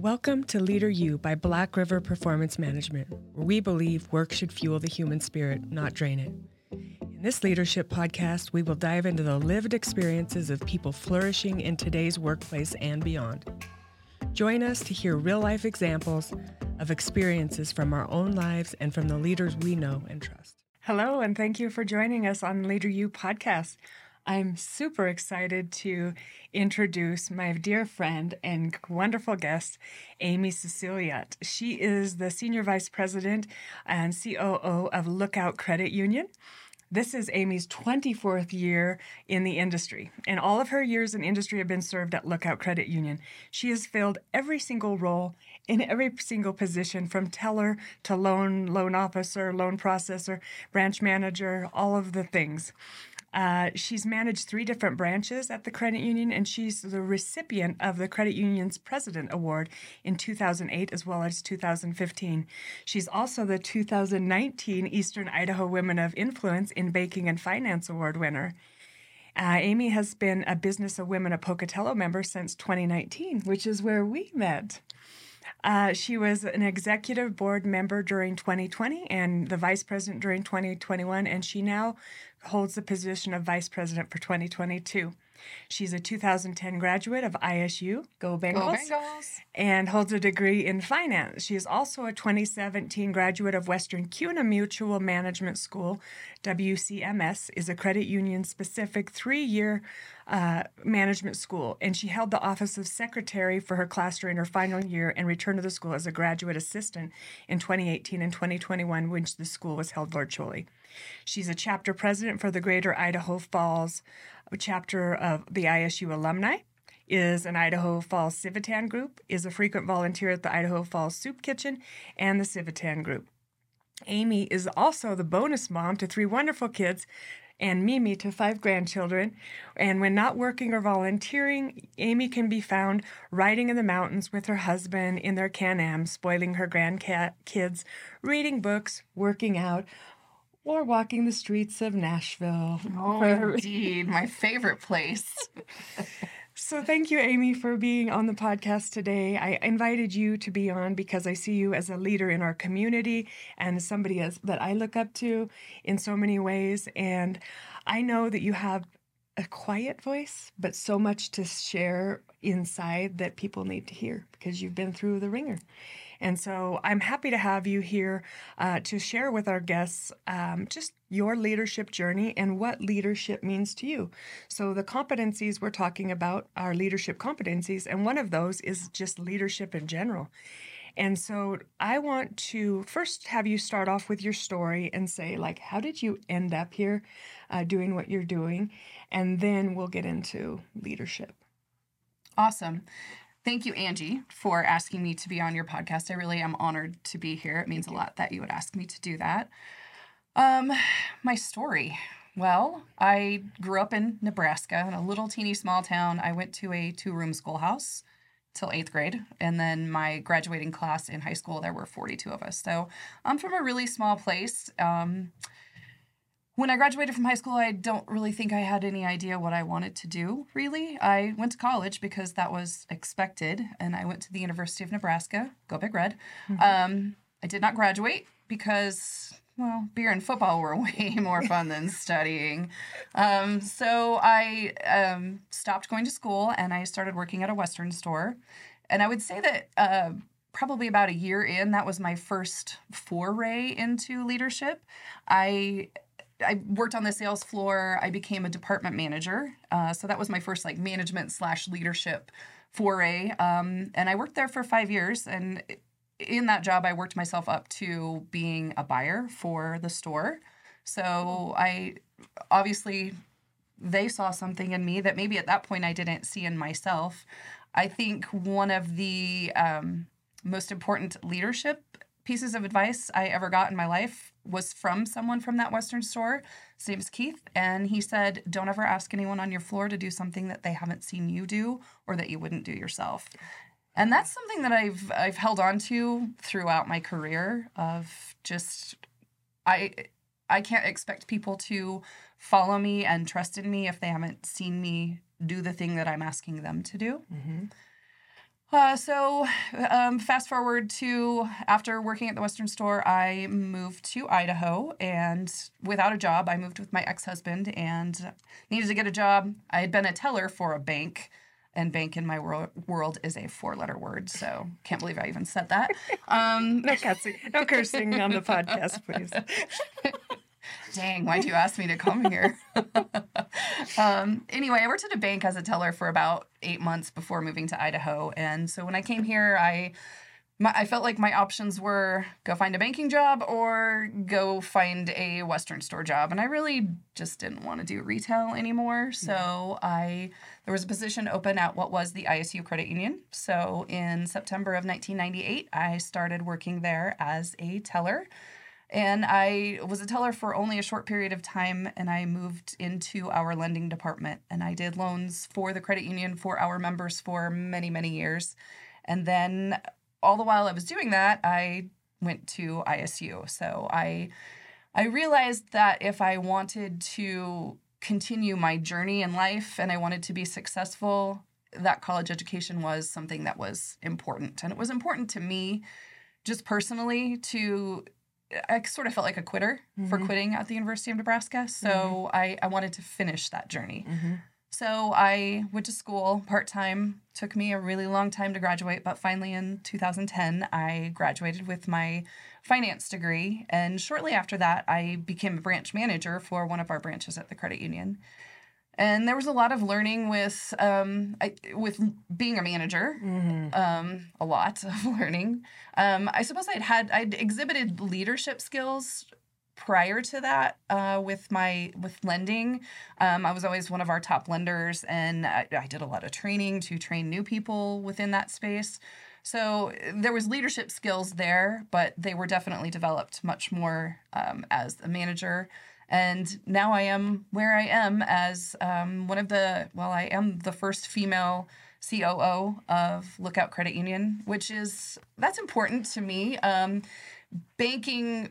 Welcome to Leader You by Black River Performance Management, where we believe work should fuel the human spirit, not drain it. In this leadership podcast, we will dive into the lived experiences of people flourishing in today's workplace and beyond. Join us to hear real life examples of experiences from our own lives and from the leaders we know and trust. Hello, and thank you for joining us on Leader You podcast. I'm super excited to introduce my dear friend and wonderful guest, Amy Ciciliot. She is the Senior Vice President and COO of Lookout Credit Union. This is Amy's 24th year in the industry, and all of her years in industry have been served at Lookout Credit Union. She has filled every single role in every single position from teller to loan loan officer, loan processor, branch manager, all of the things. Uh, she's managed three different branches at the credit union, and she's the recipient of the credit union's President Award in 2008 as well as 2015. She's also the 2019 Eastern Idaho Women of Influence in Banking and Finance Award winner. Uh, Amy has been a Business of Women of Pocatello member since 2019, which is where we met. Uh, she was an executive board member during 2020 and the vice president during 2021, and she now holds the position of vice president for 2022. She's a 2010 graduate of ISU, Go Bengals, Go Bengals, and holds a degree in finance. She is also a 2017 graduate of Western CUNA Mutual Management School. WCMS is a credit union specific three year uh, management school, and she held the office of secretary for her class during her final year and returned to the school as a graduate assistant in 2018 and 2021, when the school was held virtually. She's a chapter president for the Greater Idaho Falls chapter of the ISU alumni is an Idaho Falls Civitan group, is a frequent volunteer at the Idaho Falls Soup Kitchen and the Civitan group. Amy is also the bonus mom to three wonderful kids and Mimi to five grandchildren. And when not working or volunteering, Amy can be found riding in the mountains with her husband in their Can Am, spoiling her grandkids, reading books, working out, or walking the streets of Nashville. Oh, indeed, my favorite place. So, thank you, Amy, for being on the podcast today. I invited you to be on because I see you as a leader in our community and somebody as, that I look up to in so many ways. And I know that you have a quiet voice, but so much to share inside that people need to hear because you've been through the wringer. And so I'm happy to have you here uh, to share with our guests um, just your leadership journey and what leadership means to you. So, the competencies we're talking about are leadership competencies, and one of those is just leadership in general. And so I want to first have you start off with your story and say, like, how did you end up here uh, doing what you're doing? And then we'll get into leadership. Awesome. Thank you, Angie, for asking me to be on your podcast. I really am honored to be here. It means a lot that you would ask me to do that. Um, my story. Well, I grew up in Nebraska in a little teeny small town. I went to a two room schoolhouse till eighth grade. And then my graduating class in high school, there were 42 of us. So I'm from a really small place. Um, when I graduated from high school, I don't really think I had any idea what I wanted to do, really. I went to college because that was expected, and I went to the University of Nebraska, go Big Red. Mm-hmm. Um, I did not graduate because, well, beer and football were way more fun than studying. Um, so I um, stopped going to school and I started working at a Western store. And I would say that uh, probably about a year in, that was my first foray into leadership. I I worked on the sales floor. I became a department manager. Uh, so that was my first like management slash leadership foray. Um, and I worked there for five years. And in that job, I worked myself up to being a buyer for the store. So I obviously they saw something in me that maybe at that point I didn't see in myself. I think one of the um, most important leadership pieces of advice I ever got in my life was from someone from that Western store. His name is Keith, and he said, Don't ever ask anyone on your floor to do something that they haven't seen you do or that you wouldn't do yourself. And that's something that I've I've held on to throughout my career of just I I can't expect people to follow me and trust in me if they haven't seen me do the thing that I'm asking them to do. Mm-hmm. Uh, so, um, fast forward to after working at the Western store, I moved to Idaho. And without a job, I moved with my ex husband and needed to get a job. I had been a teller for a bank, and bank in my wor- world is a four letter word. So, can't believe I even said that. Um, No cursing, no cursing on the podcast, please. Dang, why'd you ask me to come here? um, anyway, I worked at a bank as a teller for about eight months before moving to Idaho. And so when I came here, I my, I felt like my options were go find a banking job or go find a Western store job. And I really just didn't want to do retail anymore. So I there was a position open at what was the ISU Credit Union. So in September of 1998, I started working there as a teller. And I was a teller for only a short period of time, and I moved into our lending department. And I did loans for the credit union for our members for many, many years. And then all the while I was doing that, I went to ISU. So I I realized that if I wanted to continue my journey in life and I wanted to be successful, that college education was something that was important. And it was important to me just personally to I sort of felt like a quitter for mm-hmm. quitting at the University of Nebraska. So mm-hmm. I, I wanted to finish that journey. Mm-hmm. So I went to school part time. Took me a really long time to graduate, but finally in 2010, I graduated with my finance degree. And shortly after that, I became a branch manager for one of our branches at the credit union. And there was a lot of learning with um, I, with being a manager, um, a lot of learning. Um, I suppose I'd had I'd exhibited leadership skills prior to that uh, with my with lending. Um, i was always one of our top lenders and I, I did a lot of training to train new people within that space. So there was leadership skills there but they were definitely developed much more um, as a manager and now i am where i am as um, one of the well i am the first female coo of lookout credit union which is that's important to me. Um, banking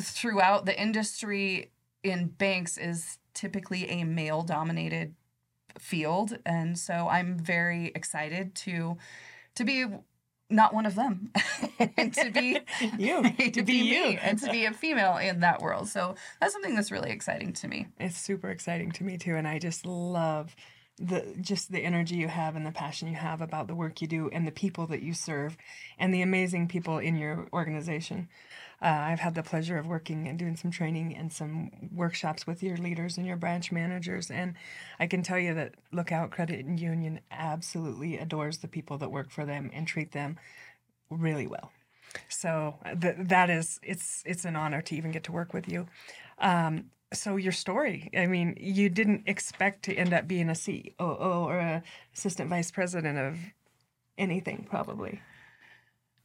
throughout the industry in banks is typically a male dominated field. And so i'm very excited to to be not one of them and to be You, to, to be, be you. me and to be a female in that world so that's something that's really exciting to me It's super exciting to me too, and I just love the just the energy you have and the passion you have about the work you do and the people that you serve and the amazing people in your organization. Uh, I've had the pleasure of working and doing some training and some workshops with your leaders and your branch managers, and I can tell you that Lookout Credit Union absolutely adores the people that work for them and treat them really well. So th- that is it's it's an honor to even get to work with you. Um, so your story, I mean, you didn't expect to end up being a COO or a assistant vice president of anything, probably.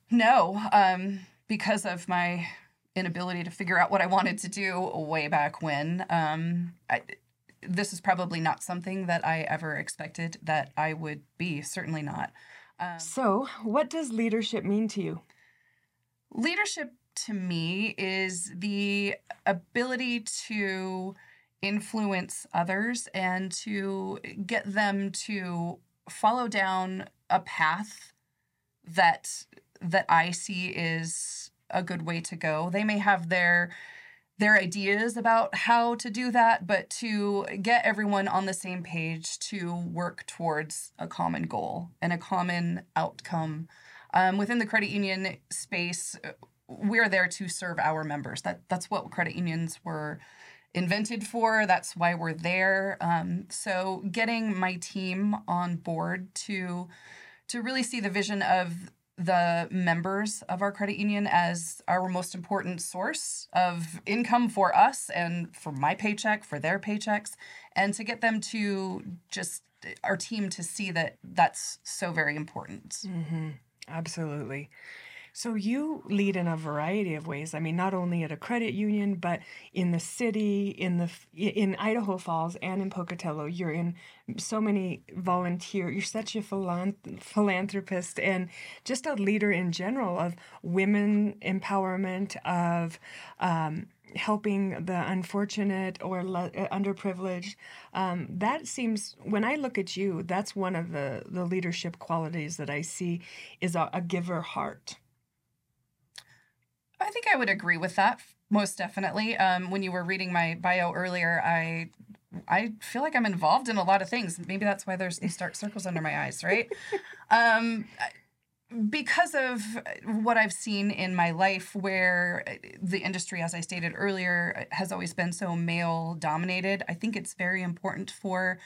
No, um, because of my inability to figure out what I wanted to do way back when. Um, I, this is probably not something that I ever expected that I would be. Certainly not. Um, So, what does leadership mean to you? leadership to me is the ability to influence others and to get them to follow down a path that that I see is a good way to go. They may have their their ideas about how to do that, but to get everyone on the same page to work towards a common goal and a common outcome. Um, within the credit union space, uh, we're there to serve our members. That that's what credit unions were invented for. That's why we're there. Um, so getting my team on board to to really see the vision of the members of our credit union as our most important source of income for us and for my paycheck, for their paychecks, and to get them to just our team to see that that's so very important. Mm-hmm. Absolutely. So you lead in a variety of ways. I mean, not only at a credit union, but in the city, in the in Idaho Falls, and in Pocatello. You're in so many volunteer. You're such a philan- philanthropist and just a leader in general of women empowerment, of um, helping the unfortunate or le- uh, underprivileged. Um, that seems, when I look at you, that's one of the, the leadership qualities that I see is a, a giver heart. I think I would agree with that most definitely. Um, when you were reading my bio earlier, I I feel like I'm involved in a lot of things. Maybe that's why there's these dark circles under my eyes, right? um, because of what I've seen in my life, where the industry, as I stated earlier, has always been so male dominated, I think it's very important for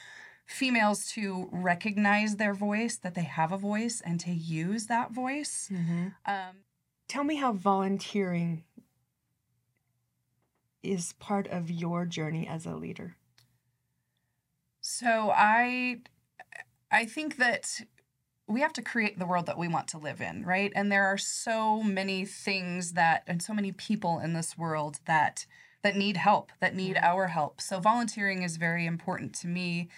females to recognize their voice, that they have a voice, and to use that voice. Mm-hmm. Um, Tell me how volunteering is part of your journey as a leader. So I I think that we have to create the world that we want to live in, right? And there are so many things that and so many people in this world that that need help, that need mm-hmm. our help. So volunteering is very important to me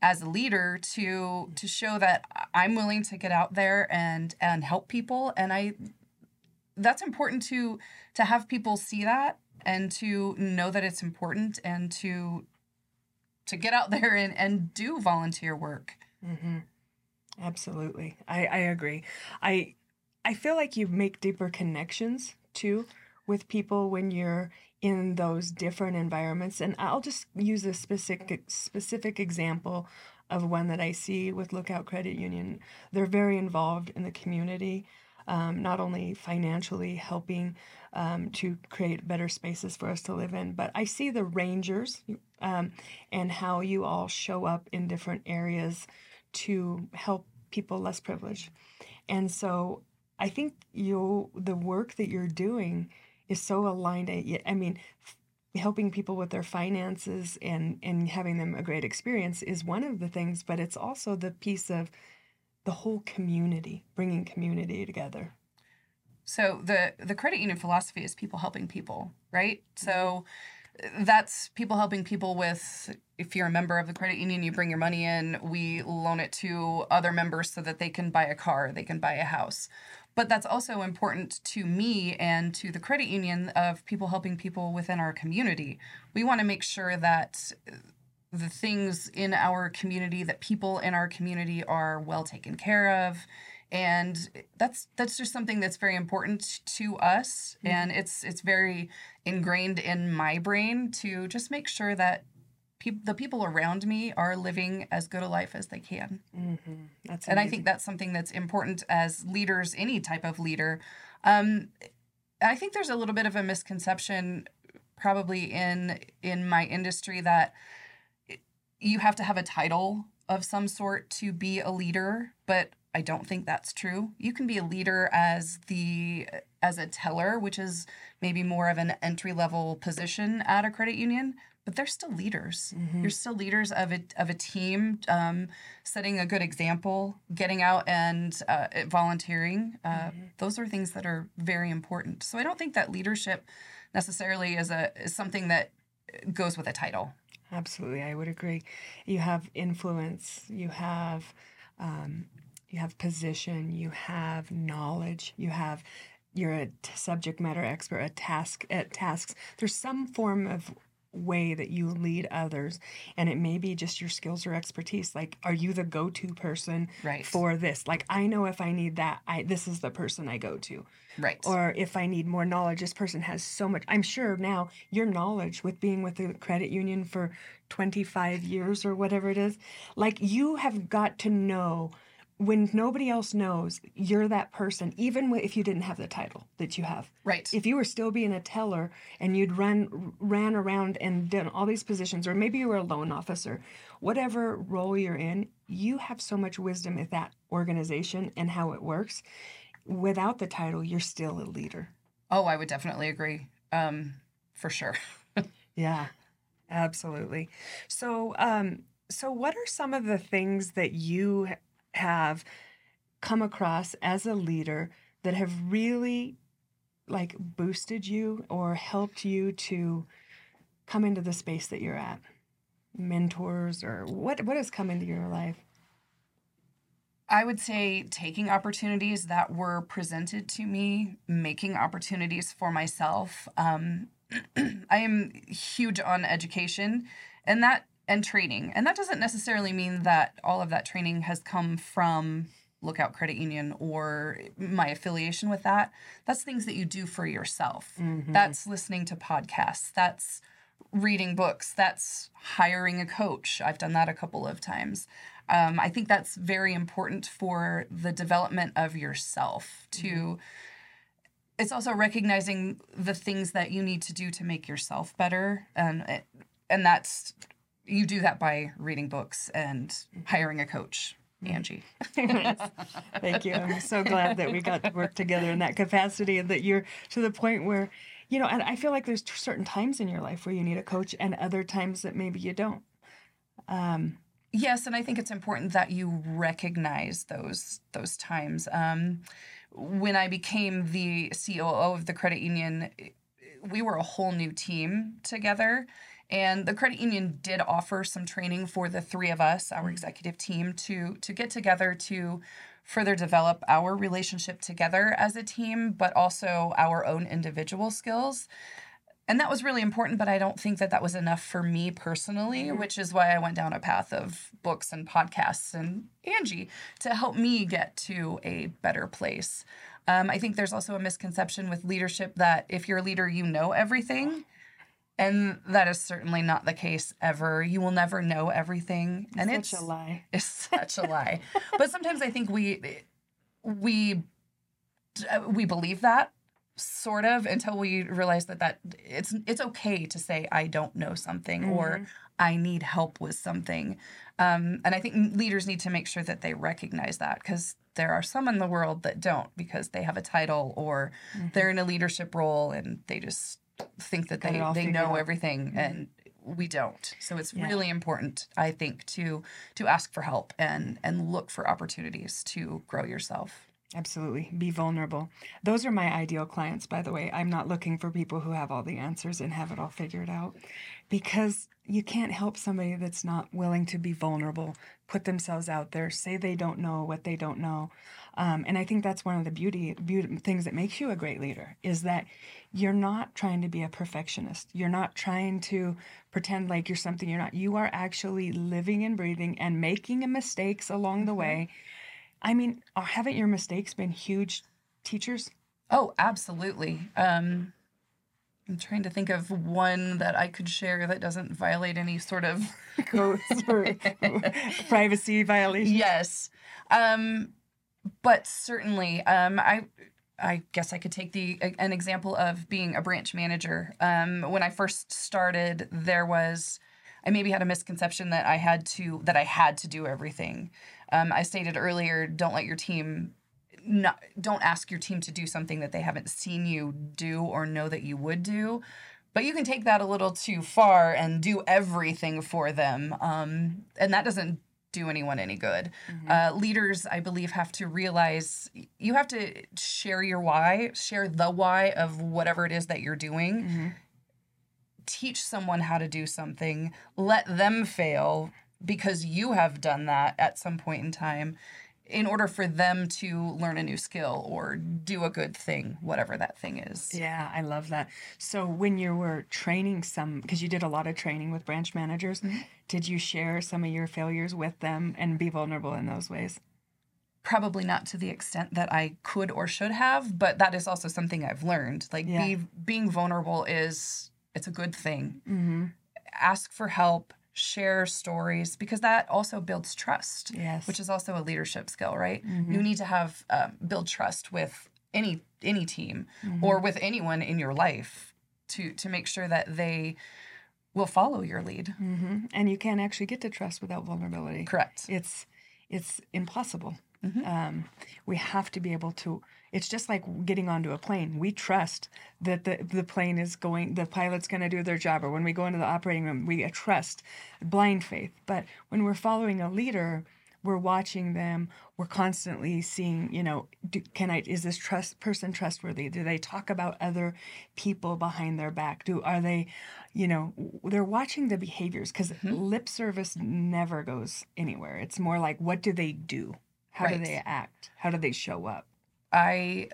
as a leader to to show that I'm willing to get out there and and help people and I that's important to to have people see that and to know that it's important and to to get out there and, and do volunteer work. Mm-hmm. Absolutely. I, I agree. I I feel like you make deeper connections too with people when you're in those different environments. And I'll just use a specific specific example of one that I see with Lookout Credit Union. They're very involved in the community, um, not only financially helping um, to create better spaces for us to live in, but I see the rangers um, and how you all show up in different areas to help people less privileged. And so I think you the work that you're doing is so aligned. I mean, helping people with their finances and and having them a great experience is one of the things, but it's also the piece of the whole community, bringing community together. So the the credit union philosophy is people helping people, right? So that's people helping people with if you're a member of the credit union you bring your money in we loan it to other members so that they can buy a car they can buy a house but that's also important to me and to the credit union of people helping people within our community we want to make sure that the things in our community that people in our community are well taken care of. And that's that's just something that's very important to us. Mm-hmm. and it's it's very ingrained in my brain to just make sure that pe- the people around me are living as good a life as they can. Mm-hmm. that's and i think that's something that's important as leaders any type of leader. Um, i think there's a little bit of a misconception probably in in my industry that you have to have a title of some sort to be a leader but I don't think that's true. You can be a leader as the as a teller, which is maybe more of an entry level position at a credit union, but they're still leaders. Mm-hmm. You're still leaders of a of a team, um, setting a good example, getting out and uh, volunteering. Uh, mm-hmm. Those are things that are very important. So I don't think that leadership necessarily is a is something that goes with a title. Absolutely, I would agree. You have influence. You have um, you have position, you have knowledge, you have you're a subject matter expert at task at tasks. There's some form of way that you lead others and it may be just your skills or expertise. Like are you the go-to person right. for this? Like i know if i need that i this is the person i go to. Right. Or if i need more knowledge this person has so much i'm sure now your knowledge with being with the credit union for 25 years or whatever it is like you have got to know when nobody else knows you're that person even if you didn't have the title that you have. Right. If you were still being a teller and you'd run ran around and done all these positions or maybe you were a loan officer whatever role you're in you have so much wisdom at that organization and how it works. Without the title you're still a leader. Oh i would definitely agree um, for sure. Yeah absolutely. So um, so what are some of the things that you have come across as a leader that have really like boosted you or helped you to come into the space that you're at? Mentors or what what has come into your life? I would say taking opportunities that were presented to me, making opportunities for myself, um, I am huge on education and that and training. And that doesn't necessarily mean that all of that training has come from Lookout Credit Union or my affiliation with that. That's things that you do for yourself. Mm-hmm. That's listening to podcasts. That's reading books. That's hiring a coach. I've done that a couple of times. Um, I think that's very important for the development of yourself to. It's also recognizing the things that you need to do to make yourself better, and and that's you do that by reading books and hiring a coach. Angie. Thank you. I'm so glad that we got to work together in that capacity and that you're to the point where, you know, and I feel like there's certain times in your life where you need a coach and other times that maybe you don't. Um, Yes, and I think it's important that you recognize those those times. Um, when I became the COO of the credit union, we were a whole new team together. And the credit union did offer some training for the three of us, our executive team, to to get together to further develop our relationship together as a team, but also our own individual skills. And that was really important, but I don't think that that was enough for me personally, which is why I went down a path of books and podcasts and Angie to help me get to a better place. Um, I think there's also a misconception with leadership that if you're a leader, you know everything. And that is certainly not the case ever. You will never know everything. and such it's such a lie. It's such a lie. But sometimes I think we we uh, we believe that sort of until we realize that that it's it's okay to say I don't know something or mm-hmm. I need help with something. Um, and I think leaders need to make sure that they recognize that because there are some in the world that don't because they have a title or mm-hmm. they're in a leadership role and they just think that Got they they know out. everything mm-hmm. and we don't. So it's Yeah. really important, I think, to to ask for help and and look for opportunities to grow yourself. Absolutely. Be vulnerable. Those are my ideal clients, by the way. I'm not looking for people who have all the answers and have it all figured out because you can't help somebody that's not willing to be vulnerable, put themselves out there, say they don't know what they don't know. Um, and I think that's one of the beauty, beauty things that makes you a great leader is that you're not trying to be a perfectionist. You're not trying to pretend like you're something you're not. You are actually living and breathing and making mistakes along the way. I mean, uh, haven't your mistakes been huge teachers? Oh, absolutely. Um, I'm trying to think of one that I could share that doesn't violate any sort of privacy violation. yes. Um, but certainly, um, I I guess I could take the an example of being a branch manager. Um, when I first started, there was I maybe had a misconception that I had to that I had to do everything. Um, I stated earlier, don't let your team not don't ask your team to do something that they haven't seen you do or know that you would do. But you can take that a little too far and do everything for them, um, and that doesn't do anyone any good. Uh, leaders, I believe, have to realize you have to share your why, share the why of whatever it is that you're doing. Teach someone how to do something, let them fail because you have done that at some point in time in order for them to learn a new skill or do a good thing, whatever that thing is. Yeah, I love that. So when you were training some, because you did a lot of training with branch managers, did you share some of your failures with them and be vulnerable in those ways? probably not to the extent that I could or should have, but that is also something I've learned. Like Yeah. be, being vulnerable is it's a good thing. Mm-hmm. Ask for help, share stories because that also builds trust. Yes. Which is also a leadership skill, right? You need to have um, build trust with any any team or with anyone in your life to to make sure that they will follow your lead. hmm And you can't actually get to trust without vulnerability. Correct. It's it's impossible. Um, we have to be able to. It's just like getting onto a plane. We trust that the the plane is going. The pilot's going to do their job. Or when we go into the operating room, we trust blind faith. But when we're following a leader, we're watching them. We're constantly seeing. You know, do, can I? Is this trust person trustworthy? Do they talk about other people behind their back? Do are they? You know, they're watching the behaviors because lip service never goes anywhere. It's more like what do they do? How do they act? How do they show up? I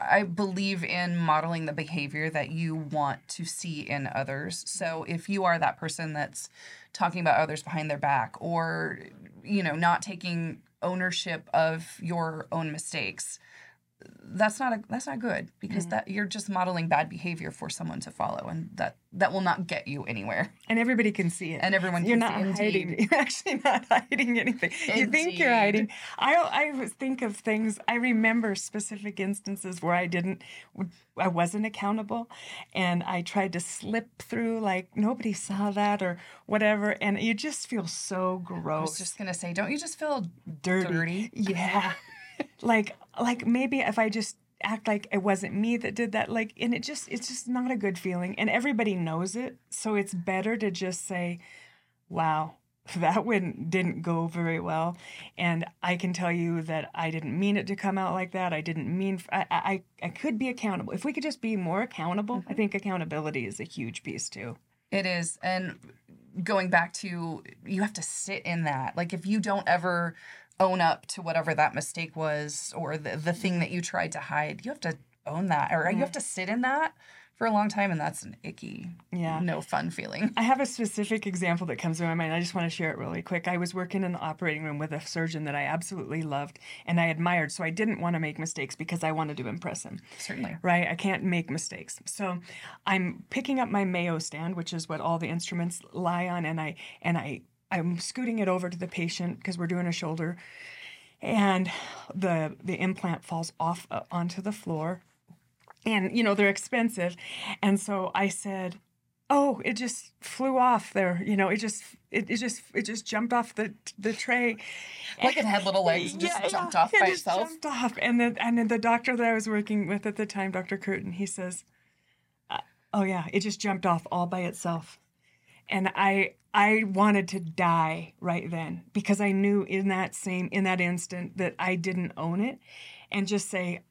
I believe in modeling the behavior that you want to see in others. So if you are that person that's talking about others behind their back or you know, not taking ownership of your own mistakes, that's not a that's not good because Mm-hmm. that you're just modeling bad behavior for someone to follow and that that will not get you anywhere. And everybody can see it. And everyone you're can not see it, hiding. You're actually not hiding anything. You think you're hiding. I I think of things. I remember specific instances where I didn't, I wasn't accountable, and I tried to slip through like nobody saw that or whatever, and you just feel so gross. I was just gonna say, don't you just feel dirty. dirty? Yeah, like like maybe if I just act like it wasn't me that did that like and it just it's just not a good feeling and everybody knows it so it's better to just say wow that wouldn't didn't go very well and i can tell you that i didn't mean it to come out like that i didn't mean i i, I could be accountable if we could just be more accountable i mm-hmm. think accountability is a huge piece too It is. And going back to you have to sit in that. Like if you don't ever own up to whatever that mistake was or the, the thing that you tried to hide, you have to own that or you have to sit in that for a long time and that's an icky, Yeah. no fun feeling. I have a specific example that comes to my mind. I just want to share it really quick. I was working in the operating room with a surgeon that I absolutely loved and I admired, so I didn't want to make mistakes because I wanted to impress him. Certainly. Right? I can't make mistakes. So I'm picking up my Mayo stand, which is what all the instruments lie on, and I and I I'm scooting it over to the patient because we're doing a shoulder, and the the implant falls off uh, onto the floor, and you know they're expensive, and so I said, "Oh, it just flew off there. You know, it just it, it just it just jumped off the the tray." Like it had little legs and just jumped off it by just itself. Jumped off, and then and then the doctor that I was working with at the time, Dr. Curtin, he says, uh, "Oh yeah, it just jumped off all by itself," and I I wanted to die right then because I knew in that same in that instant that I didn't own it, and just say.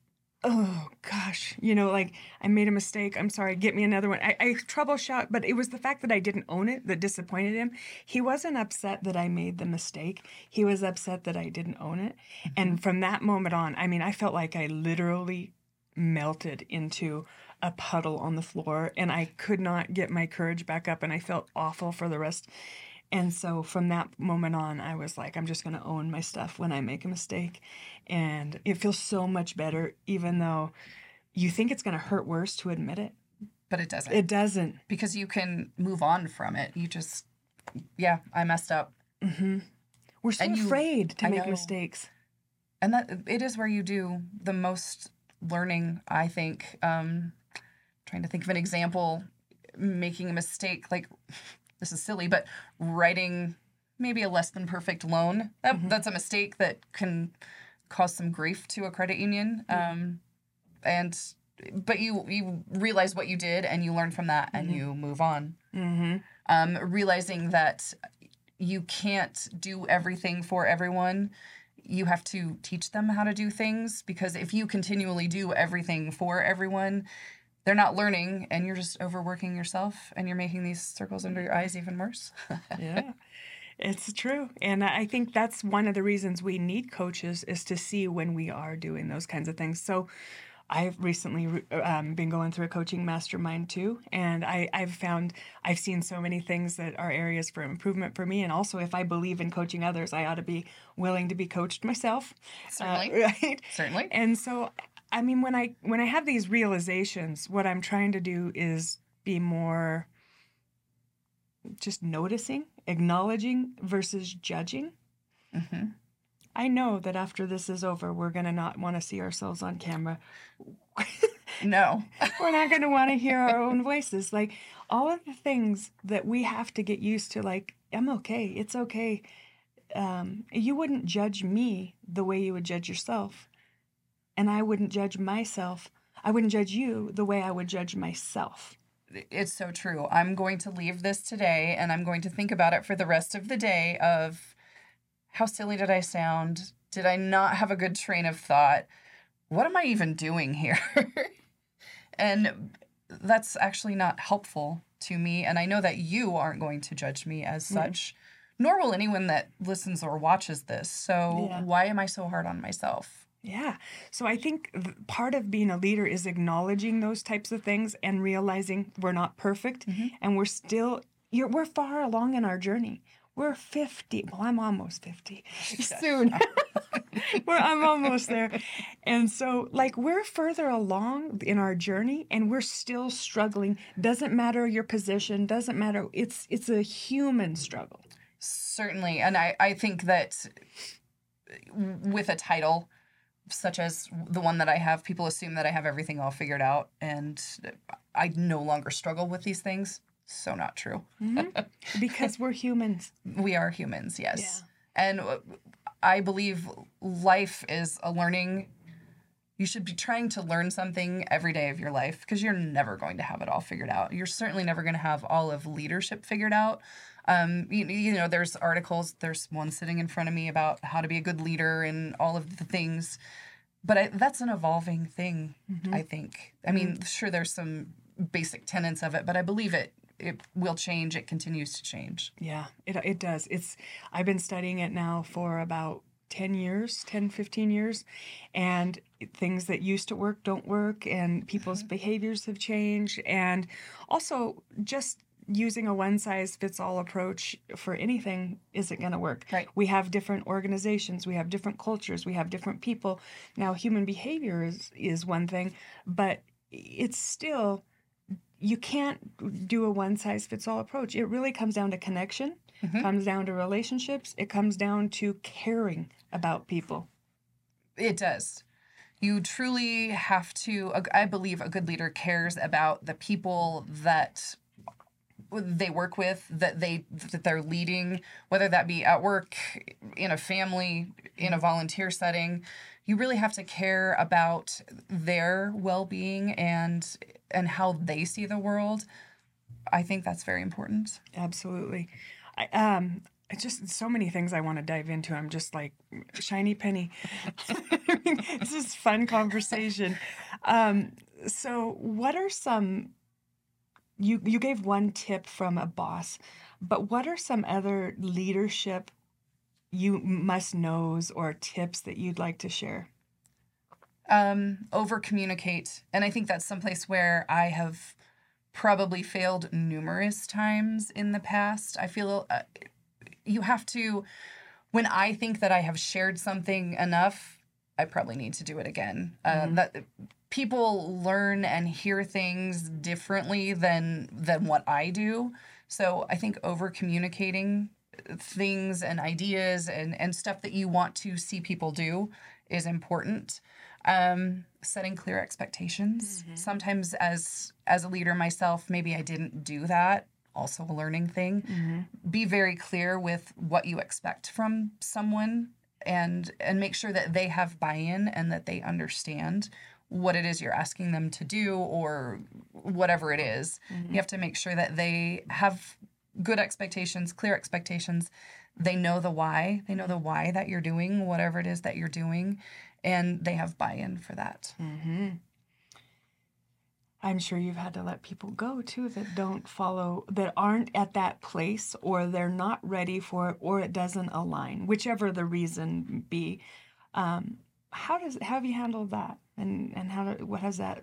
Oh gosh, you know, like I made a mistake. I'm sorry. Get me another one. I, I troubleshot, but it was the fact that I didn't own it that disappointed him. He wasn't upset that I made the mistake. He was upset that I didn't own it. And mm-hmm. from that moment on, I mean, I felt like I literally melted into a puddle on the floor and I could not get my courage back up and I felt awful for the rest. And so from that moment on, I was like, I'm just going to own my stuff when I make a mistake. And it feels so much better, even though you think it's going to hurt worse to admit it. But it doesn't. It doesn't. because you can move on from it. You just yeah, I messed up. We're so And you- afraid to I make know. mistakes. and that it is where you do the most learning i think um trying to think of an example making a mistake like this is silly but writing maybe a less than perfect loan that, that's a mistake that can cause some grief to a credit union um and but you you realize what you did and you learn from that and you move on Mm-hmm. um, realizing that you can't do everything for everyone. You have to teach them how to do things because if you continually do everything for everyone, they're not learning and you're just overworking yourself and you're making these circles under your eyes even worse. yeah. It's true. And i think that's one of the reasons we need coaches is to see when we are doing those kinds of things. So i've recently um, been going through a coaching mastermind too. And I, i've found i've seen so many things that are areas for improvement for me. And also if i believe in coaching others i ought to be willing to be coached myself. Uh, Certainly. right? Certainly. and so i mean when i when i have these realizations what i'm trying to do is be more just noticing acknowledging versus judging. Hmm i know that after this is over we're going to not want to see ourselves on camera. No. we're not going to want to hear our own voices. Like all of the things that we have to get used to like i'm okay it's okay. Um, you wouldn't judge me the way you would judge yourself and i wouldn't judge myself i wouldn't judge you the way i would judge myself It's so true. I'm going to leave this today and I'm going to think about it for the rest of the day of how silly did I sound? Did I not have a good train of thought? What am I even doing here? and that's actually not helpful to me and I know that you aren't going to judge me as such. Nor will anyone that listens or watches this. So Yeah. why am I so hard on myself? Yeah. So I think part of being a leader is acknowledging those types of things and realizing we're not perfect Mm-hmm. and we're still you're, we're far along in our journey. We're 50. Well, I'm almost 50 soon. we're, I'm almost there. And so, like, we're further along in our journey and we're still struggling. Doesn't matter your position, doesn't matter. It's it's a human struggle. Certainly. And I, I think that with a title such as the one that I have, people assume that I have everything all figured out. And I no longer struggle with these things. So not true. Because we're humans. We are humans, yes. And uh, I believe life is a learning. You should be trying to learn something every day of your life because you're never going to have it all figured out. You're certainly never going to have all of leadership figured out. Um, you, you know, there's articles, there's one sitting in front of me about how to be a good leader and all of the things. But I, that's an evolving thing, mm-hmm. I think. I mean, mm-hmm. sure, there's some basic tenets of it, but I believe it it will change. It continues to change. Yeah, it, it does. It's I've been studying it now for about 10 years, 10, 15 years, and things that used to work don't work, and people's mm-hmm. behaviors have changed. And also, just using a one size fits all approach for anything isn't going to work. Right. We have different organizations, we have different cultures, we have different people. Now, human behavior is, is one thing, but it's still you can't do a one size fits all approach. It really comes down to connection, mm-hmm. comes down to relationships, it comes down to caring about people. It does. You truly have to, I believe a good leader cares about the people that they work with that they that they're leading whether that be at work in a family in a volunteer setting you really have to care about their well-being and and how they see the world i think that's very important Absolutely. I um it's just so many things I want to dive into. I'm just like shiny penny. this is fun conversation. Um, so what are some you you gave one tip from a boss, but what are some other leadership you must knows or tips that you'd like to share? um, over communicate. And I think that's someplace where I have probably failed numerous times in the past. I feel uh, you have to, when I think that I have shared something enough, I probably need to do it again. Uh, that people learn and hear things differently than than what I do. So I think over communicating things and ideas and and stuff that you want to see people do is important. Um, setting clear expectations. Sometimes as as a leader myself maybe i didn't do that also a learning thing. Be very clear with what you expect from someone and and make sure that they have buy-in and that they understand what it is you're asking them to do or whatever it is. Mm-hmm. you have to make sure that they have good expectations clear expectations. They know the why. They know the why that you're doing whatever it is that you're doing and they have buy-in for that mm-hmm. I'm sure you've had to let people go too that don't follow, that aren't at that place, or they're not ready for it, or it doesn't align, whichever the reason be. Um, how does how have you handled that, and and how do, what does that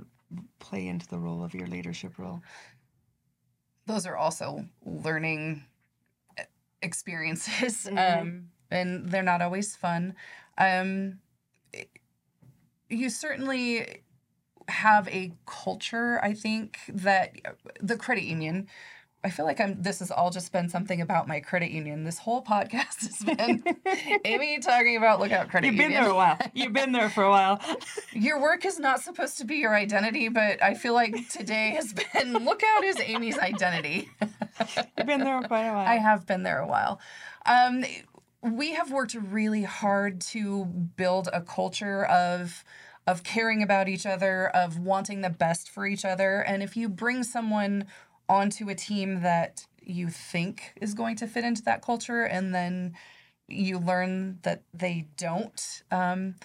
play into the role of your leadership role? those are also learning e- experiences um, and they're not always fun um, you certainly have a culture i think that the credit union i feel like i'm this has all just been something about my credit union this whole podcast has been amy talking about lookout credit You've been union there a while. You've been there for a while. your work is not supposed to be your identity but i feel like today has been lookout is amy's identity You've been there quite a while. I have been there a while. Um, we have worked really hard to build a culture of of caring about each other, of wanting the best for each other. And if you bring someone onto a team that you think is going to fit into that culture, and then you learn that they don't. Um,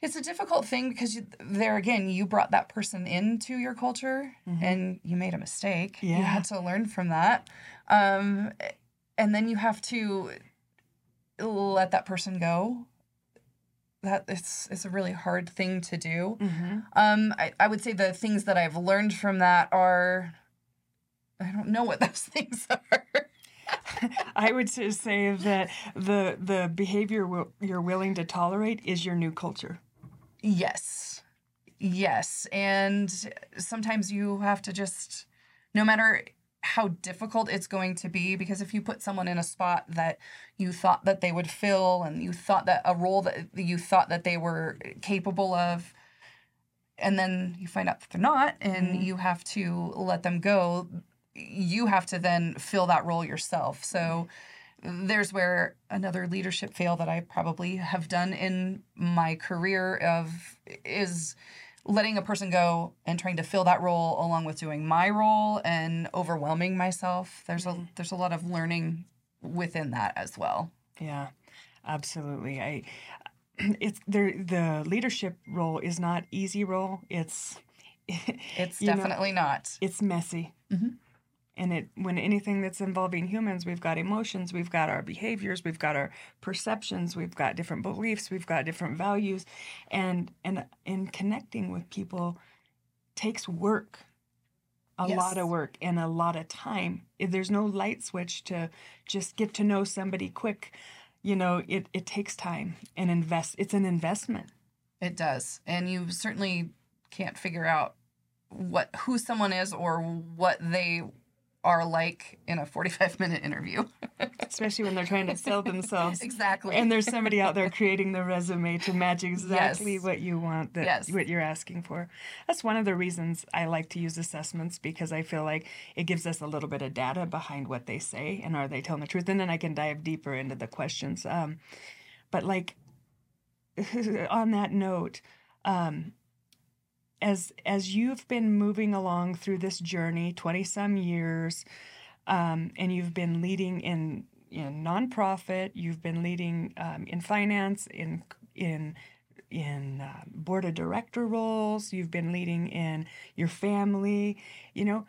it's a difficult thing because you, there again, you brought that person into your culture and you made a mistake. Yeah. You had to learn from that. Um, and then you have to let that person go. That it's it's a really hard thing to do. Um, I, I would say the things that I've learned from that are I don't know what those things are. I would just say that the the behavior wi- you're willing to tolerate is your new culture. Yes. Yes. And sometimes you have to just, no matter how difficult it's going to be, because if you put someone in a spot that you thought that they would fill and you thought that a role that you thought that they were capable of, and then you find out that they're not, and mm-hmm. you have to let them go, you have to then fill that role yourself. So, there's where another leadership fail that I probably have done in my career of is letting a person go and trying to fill that role along with doing my role and overwhelming myself. There's a mm. there's a lot of learning within that as well. Yeah, absolutely. I it's there the leadership role is not easy role. It's It's You know, definitely not. it's messy. Mm-hmm. And it when anything that's involving humans, we've got emotions, we've got our behaviors, we've got our perceptions, we've got different beliefs, we've got different values, and and and connecting with people takes work, a lot of work and a lot of time. If There's no light switch to just get to know somebody quick. You know, it it takes time and invest. It's an investment. It does. And you certainly can't figure out what who someone is or what they are like in a 45 minute interview. especially when they're trying to sell themselves. exactly. And there's somebody out there creating the resume to match exactly Yes. what you want, that Yes. what you're asking for. That's one of the reasons I like to use assessments because I feel like it gives us a little bit of data behind what they say and are they telling the truth. And then I can dive deeper into the questions. Um, but like on that note, um, as as you've been moving along through this journey, twenty some years, um, and you've been leading in in nonprofit, you've been leading um, in finance, in in in uh, board of director roles, you've been leading in your family, you know,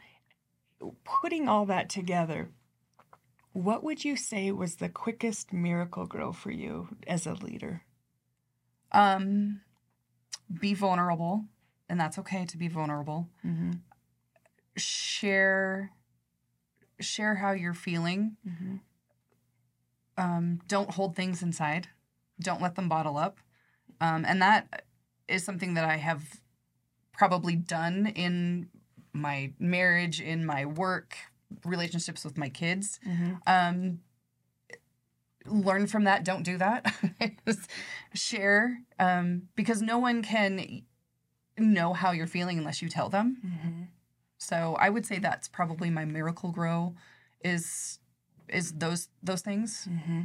putting all that together. What would you say was the quickest miracle grow for you as a leader? um be vulnerable and that's okay to be vulnerable. Mm-hmm. Share share how you're feeling. Mm-hmm. Um don't hold things inside. Don't let them bottle up. Um and that is something that I have probably done in my marriage, in my work, relationships with my kids. Mm-hmm. um learn from that don't do that share um because no one can know how you're feeling unless you tell them Mm-hmm. so i would say that's probably my miracle grow is is those those things Mm-hmm.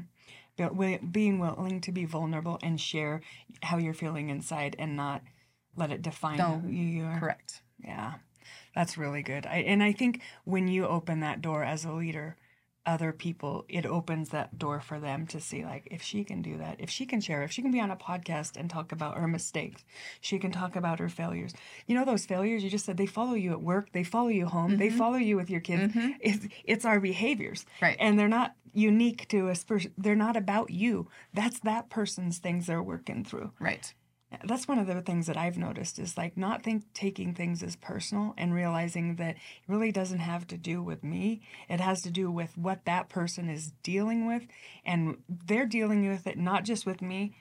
But being willing to be vulnerable and share how you're feeling inside and not let it define No, who you are. correct Yeah, that's really good. I, and I think when you open that door as a leader, other people, it opens that door for them to see, like, if she can do that, if she can share, if she can be on a podcast and talk about her mistakes, she can talk about her failures. You know, those failures, you just said they follow you at work, they follow you home, they mm-hmm. follow you with your kids. Mm-hmm. It's, it's our behaviors. Right. And they're not unique to us, pers- they're not about you. That's that person's things they're working through right that's one of the things that I've noticed is like not think taking things as personal and realizing that it really doesn't have to do with me. It has to do with what that person is dealing with and they're dealing with it not just with me,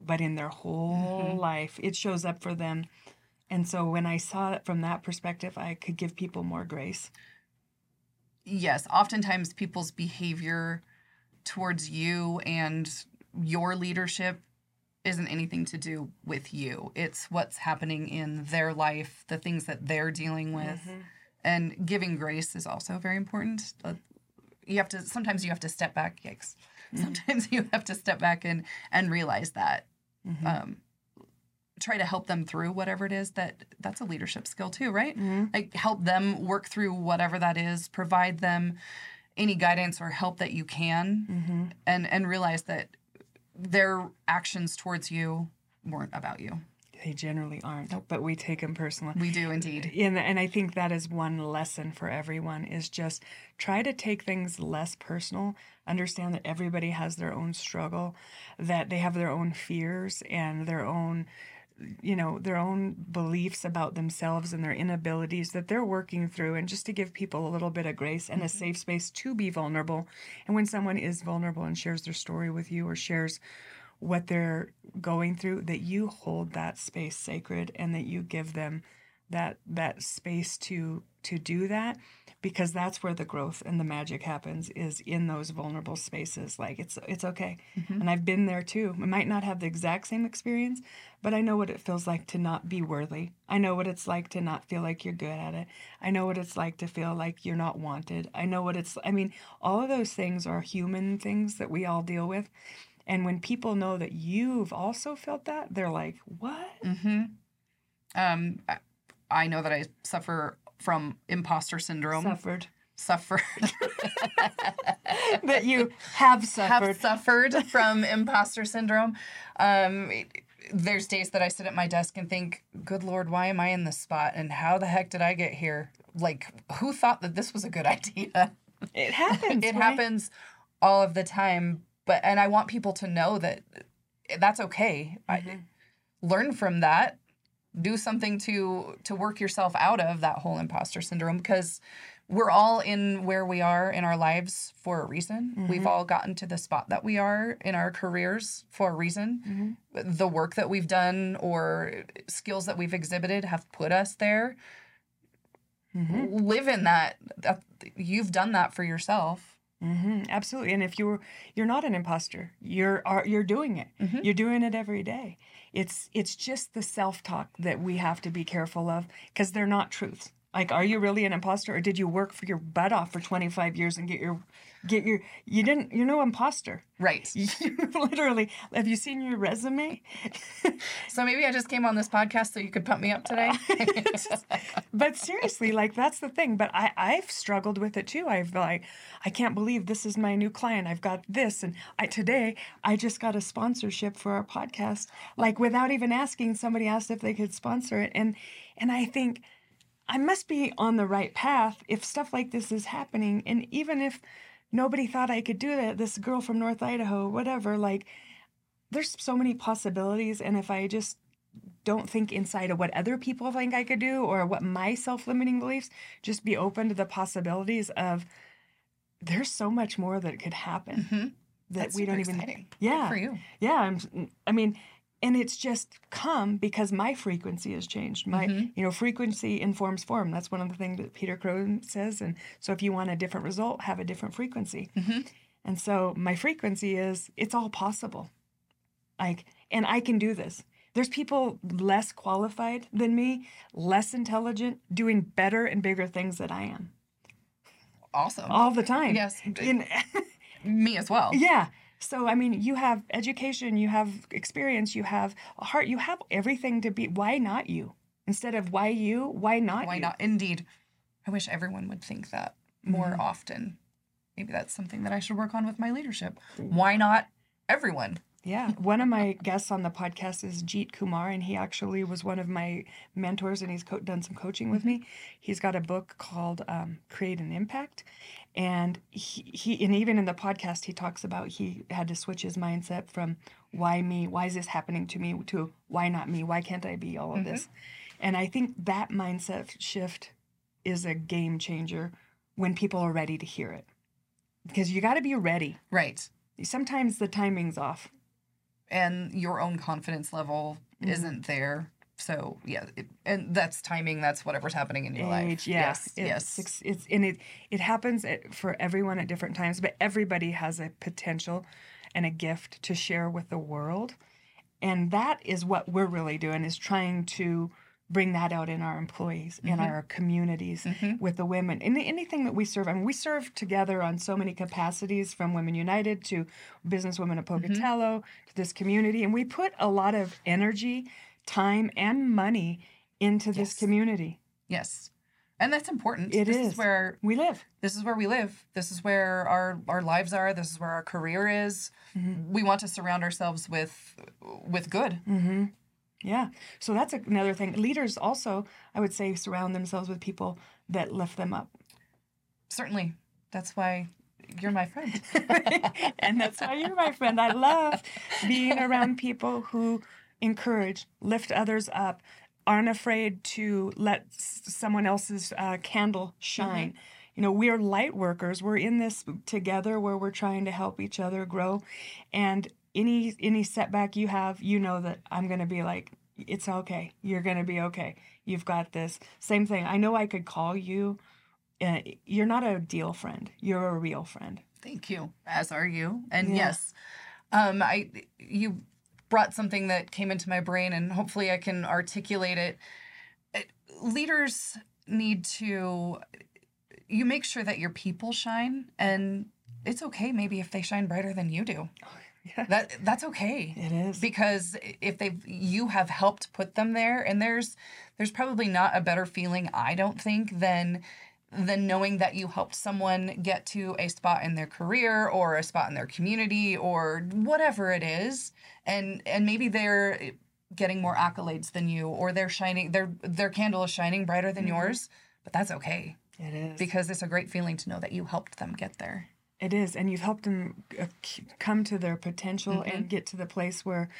but in their whole mm-hmm. life. It shows up for them. And so when I saw it from that perspective, I could give people more grace. yes oftentimes people's behavior towards you and your leadership isn't anything to do with you. It's what's happening in their life the things that they're dealing with. Mm-hmm. And giving grace is also very important. Uh, you have to sometimes you have to step back yikes. Mm-hmm. Sometimes you have to step back and and realize that mm-hmm. um try to help them through whatever it is that that's a leadership skill too right? Like help them work through whatever that is provide them any guidance or help that you can. And and realize that their actions towards you weren't about you they generally aren't, but we take them personally. We do indeed. And, and I think that is one lesson for everyone is just try to take things less personal. Understand that everybody has their own struggle, that they have their own fears and their own you know their own beliefs about themselves and their inabilities that they're working through and just to give people a little bit of grace and a mm-hmm. safe space to be vulnerable. And when someone is vulnerable and shares their story with you or shares what they're going through that you hold that space sacred and that you give them that that space to to do that because that's where the growth and the magic happens is in those vulnerable spaces. Like it's it's okay. And i've been there too. I might not have the exact same experience but i know what it feels like to not be worthy. I know what it's like to not feel like you're good at it. I know what it's like to feel like you're not wanted. I know what it's i mean all of those things are human things that we all deal with. And when people know that you've also felt that they're like what? Um, I- I know that I suffer from imposter syndrome. suffered Suffered. that you have suffered have suffered from imposter syndrome. Um, it- there's days that I sit at my desk and think, "Good Lord, why am I in this spot? And how the heck did I get here? Like, who thought that this was a good idea?" it happens it right? happens all of the time. But and I want people to know that that's okay. I, learn from that. Do something to to work yourself out of that whole imposter syndrome because we're all in where we are in our lives for a reason. We've mm-hmm. all gotten to the spot that we are in our careers for a reason. Mm-hmm. The work that we've done or skills that we've exhibited have put us there. Mm-hmm. Live in that, that. You've done that for yourself. hmm absolutely. And if you're you're not an imposter, you're are, you're doing it. You're doing it every day. It's it's just the self talk that we have to be careful of because they're not truths. Like, are you really an imposter, or did you work for your butt off for 25 years and get your get your you didn't you're no imposter. Right. You literally have you seen your resume? So maybe I just came on this podcast so you could pump me up today. but seriously, like that's the thing. But I, I've struggled with it too. I've like, I can't believe this is my new client. I've got this, and I today I just got a sponsorship for our podcast. Like without even asking, somebody asked if they could sponsor it, and and I think I must be on the right path if stuff like this is happening, and even if nobody thought I could do that, this girl from North Idaho, whatever, like. There's so many possibilities, and if I just don't think inside of what other people think I could do or what my self limiting beliefs, just be open to the possibilities of there's so much more that could happen that Mm-hmm. That's we don't even. exciting. Good Yeah. for you. Yeah. I'm, I mean, and it's just come because my frequency has changed. My, Mm-hmm. you know, frequency informs form. That's one of the things that Peter Crone says. And so if you want a different result, have a different frequency. Mm-hmm. And so my frequency is it's all possible. Like, and I can do this. There's people less qualified than me, less intelligent, doing better and bigger things than I am Awesome. all the time. Yes. In- Me as well. yeah. So I mean, you have education, you have experience, you have a heart, you have everything to be. Why not you? Instead of why you, why not? Why you? not? Indeed. I wish everyone would think that more Mm-hmm. often. Maybe that's something that I should work on with my leadership. Why not everyone? Yeah. One of my guests on the podcast is Jeet Kumar, and he actually was one of my mentors, and he's co- done some coaching with me. He's got a book called um, Create an Impact. And he, he, and even in the podcast, he talks about he had to switch his mindset from why me, why is this happening to me, to why not me, why can't I be all of this? And I think that mindset shift is a game changer when people are ready to hear it. Because you got to be ready. Right. Sometimes the timing's off. And your own confidence level Mm-hmm. isn't there. So, yeah. It, and that's timing. That's whatever's happening in your life. Yeah. Yes. It's, yes. It's, it's and it it happens at, for everyone at different times, but everybody has a potential and a gift to share with the world, and that is what we're really doing is trying to bring that out in our employees in mm-hmm. our communities mm-hmm. with the women in anything that we serve I mean we serve together on so many capacities from women united to business women at mm-hmm. pocatello to this community and we put a lot of energy time and money into this community Yes. And that's important. It this is. where we live this is where we live. This is where our our lives are. This is where our career is. Mm-hmm. We want to surround ourselves with with good. Yeah. So that's another thing. Leaders also, I would say, surround themselves with people that lift them up. Certainly. That's why you're my friend. and that's why you're my friend. I love being around people who encourage, lift others up, aren't afraid to let someone else's uh, candle shine. Mm-hmm. You know, we're light workers. We're in this together where we're trying to help each other grow. And any any setback you have, you know that I'm going to be like, it's okay. You're going to be okay. You've got this. Same thing. I know I could call you. Uh, you're not a deal friend. You're a real friend. Thank you. As are you. And yeah. yes, um, I you brought something that came into my brain, and hopefully I can articulate it. it leaders need to you make sure that your people shine and it's okay maybe if they shine brighter than you do yeah. That that's okay. It is. Because if they you have helped put them there and there's there's probably not a better feeling I don't think than than knowing that you helped someone get to a spot in their career or a spot in their community or whatever it is and and maybe they're getting more accolades than you or they're shining their their candle is shining brighter than mm-hmm. yours but that's okay it is because it's a great feeling to know that you helped them get there it is, and you've helped them uh, come to their potential mm-hmm. and get to the place where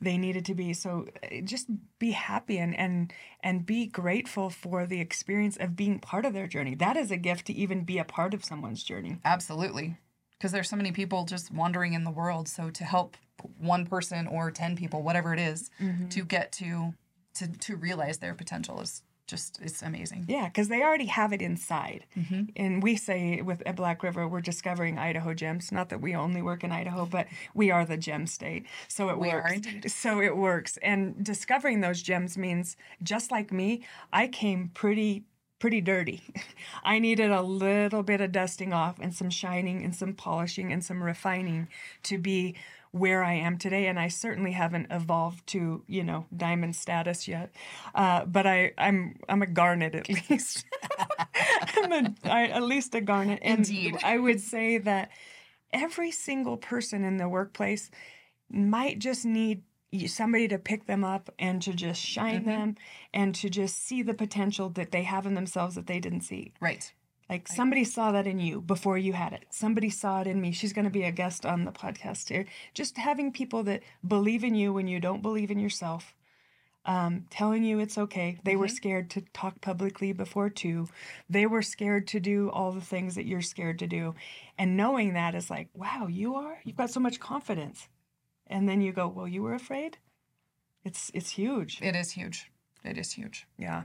they needed to be. So uh, just be happy and and and be grateful for the experience of being part of their journey. That is a gift to even be a part of someone's journey. Absolutely, because there's so many people just wandering in the world. So to help one person or ten people, whatever it is, mm-hmm. to get to to to realize their potential is just it's amazing. Yeah, because they already have it inside. Mm-hmm. And we say with at Black River, we're discovering Idaho gems. Not that we only work in Idaho, but we are the gem state. So it we works. So it works. And discovering those gems means just like me, I came pretty pretty dirty. I needed a little bit of dusting off and some shining and some polishing and some refining to be where I am today, and I certainly haven't evolved to you know diamond status yet. Uh, but I I'm I'm a garnet at least. I'm a, I, at least a garnet. And Indeed, I would say that every single person in the workplace might just need somebody to pick them up and to just shine mm-hmm. them and to just see the potential that they have in themselves that they didn't see. Right. Like somebody saw that in you before you had it. Somebody saw it in me. She's going to be a guest on the podcast here. Just having people that believe in you when you don't believe in yourself, um, telling you it's okay. They mm-hmm. were scared to talk publicly before too. They were scared to do all the things that you're scared to do. And knowing that is like, wow, you are? You've got so much confidence. And then you go, well, you were afraid? It's it's huge. It is huge. It is huge. Yeah.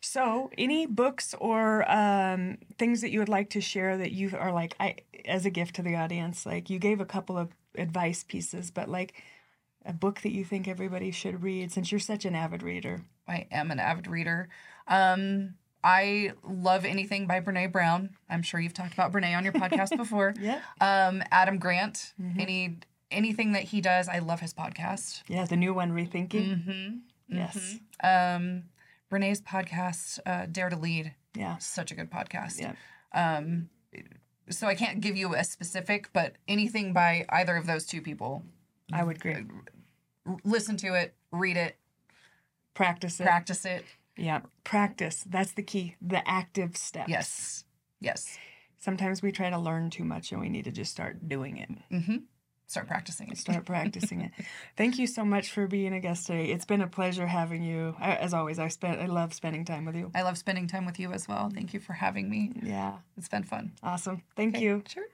So, any books or um, things that you would like to share that you are like, I as a gift to the audience? Like you gave a couple of advice pieces, but like a book that you think everybody should read since you're such an avid reader. I am an avid reader. Um, I love anything by Brene Brown. I'm sure you've talked about Brene on your podcast before. yeah. Um, Adam Grant. Mm-hmm. Any anything that he does, I love his podcast. Yeah, the new one, Rethinking. Mm-hmm. Yes. Mm-hmm. Um, Brene's podcast, uh, Dare to Lead. Yeah. Such a good podcast. Yeah. Um, so I can't give you a specific, but anything by either of those two people. I would agree. Listen to it, read it, practice it. Practice it. Yeah. Practice. That's the key. The active steps. Yes. Yes. Sometimes we try to learn too much and we need to just start doing it. Mm-hmm start practicing it. Start practicing it. Thank you so much for being a guest today. It's been a pleasure having you. As always, I spent I love spending time with you. I love spending time with you as well. Thank you for having me. Yeah. It's been fun. Awesome. Thank okay. you. Sure.